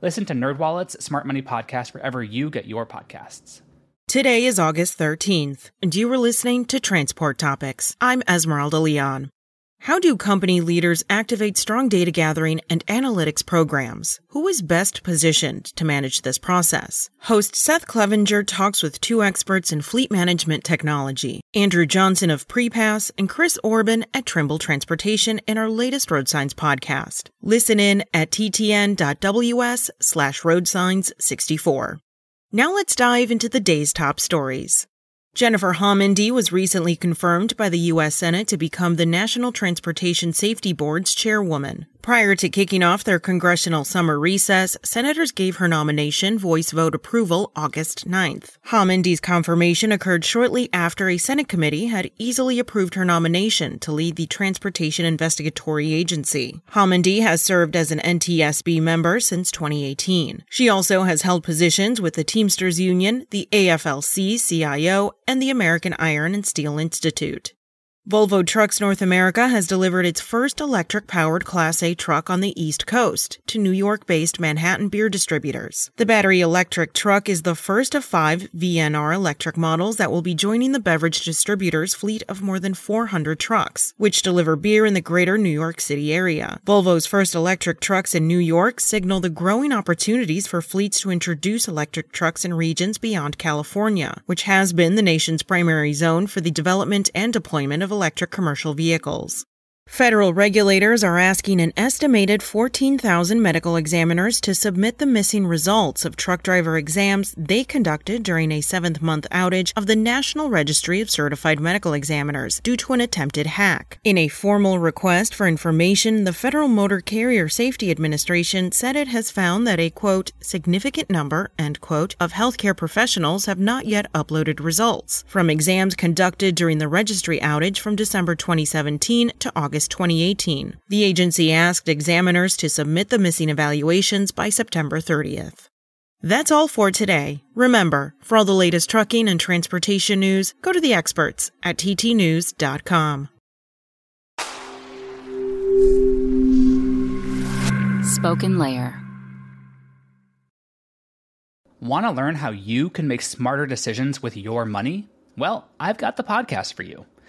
Listen to NerdWallet's Smart Money Podcast wherever you get your podcasts. Today is August 13th, and you are listening to Transport Topics. I'm Esmeralda Leon. How do company leaders activate strong data gathering and analytics programs? Who is best positioned to manage this process? Host Seth Clevenger talks with two experts in fleet management technology, Andrew Johnson of Prepass and Chris Orban at Trimble Transportation in our latest Road Signs podcast. Listen in at ttn.ws slash roadsigns64. Now let's dive into the day's top stories. Jennifer Homendy was recently confirmed by the U.S. Senate to become the National Transportation Safety Board's chairwoman. Prior to kicking off their congressional summer recess, senators gave her nomination voice vote approval August 9th. Homendy's confirmation occurred shortly after a Senate committee had easily approved her nomination to lead the Transportation Investigatory Agency. Homendy has served as an NTSB member since 2018. She also has held positions with the Teamsters Union, the AFL-CIO, CIO, and the American Iron and Steel Institute. Volvo Trucks North America has delivered its first electric powered Class 8 truck on the East Coast to New York based Manhattan beer distributors. The battery electric truck is the first of five VNR electric models that will be joining the beverage distributors' fleet of more than 400 trucks, which deliver beer in the greater New York City area. Volvo's first electric trucks in New York signal the growing opportunities for fleets to introduce electric trucks in regions beyond California, which has been the nation's primary zone for the development and deployment of electric commercial vehicles. Federal regulators are asking an estimated 14,000 medical examiners to submit the missing results of truck driver exams they conducted during a seventh month outage of the National Registry of Certified Medical Examiners due to an attempted hack. In a formal request for information, the Federal Motor Carrier Safety Administration said it has found that a quote, significant number, end quote, of healthcare professionals have not yet uploaded results from exams conducted during the registry outage from December 2017 to August. August 2018. The agency asked examiners to submit the missing evaluations by September 30th. That's all for today. Remember, for all the latest trucking and transportation news, go to the experts at ttnews.com. Spoken Layer. Want to learn how you can make smarter decisions with your money? Well, I've got the podcast for you.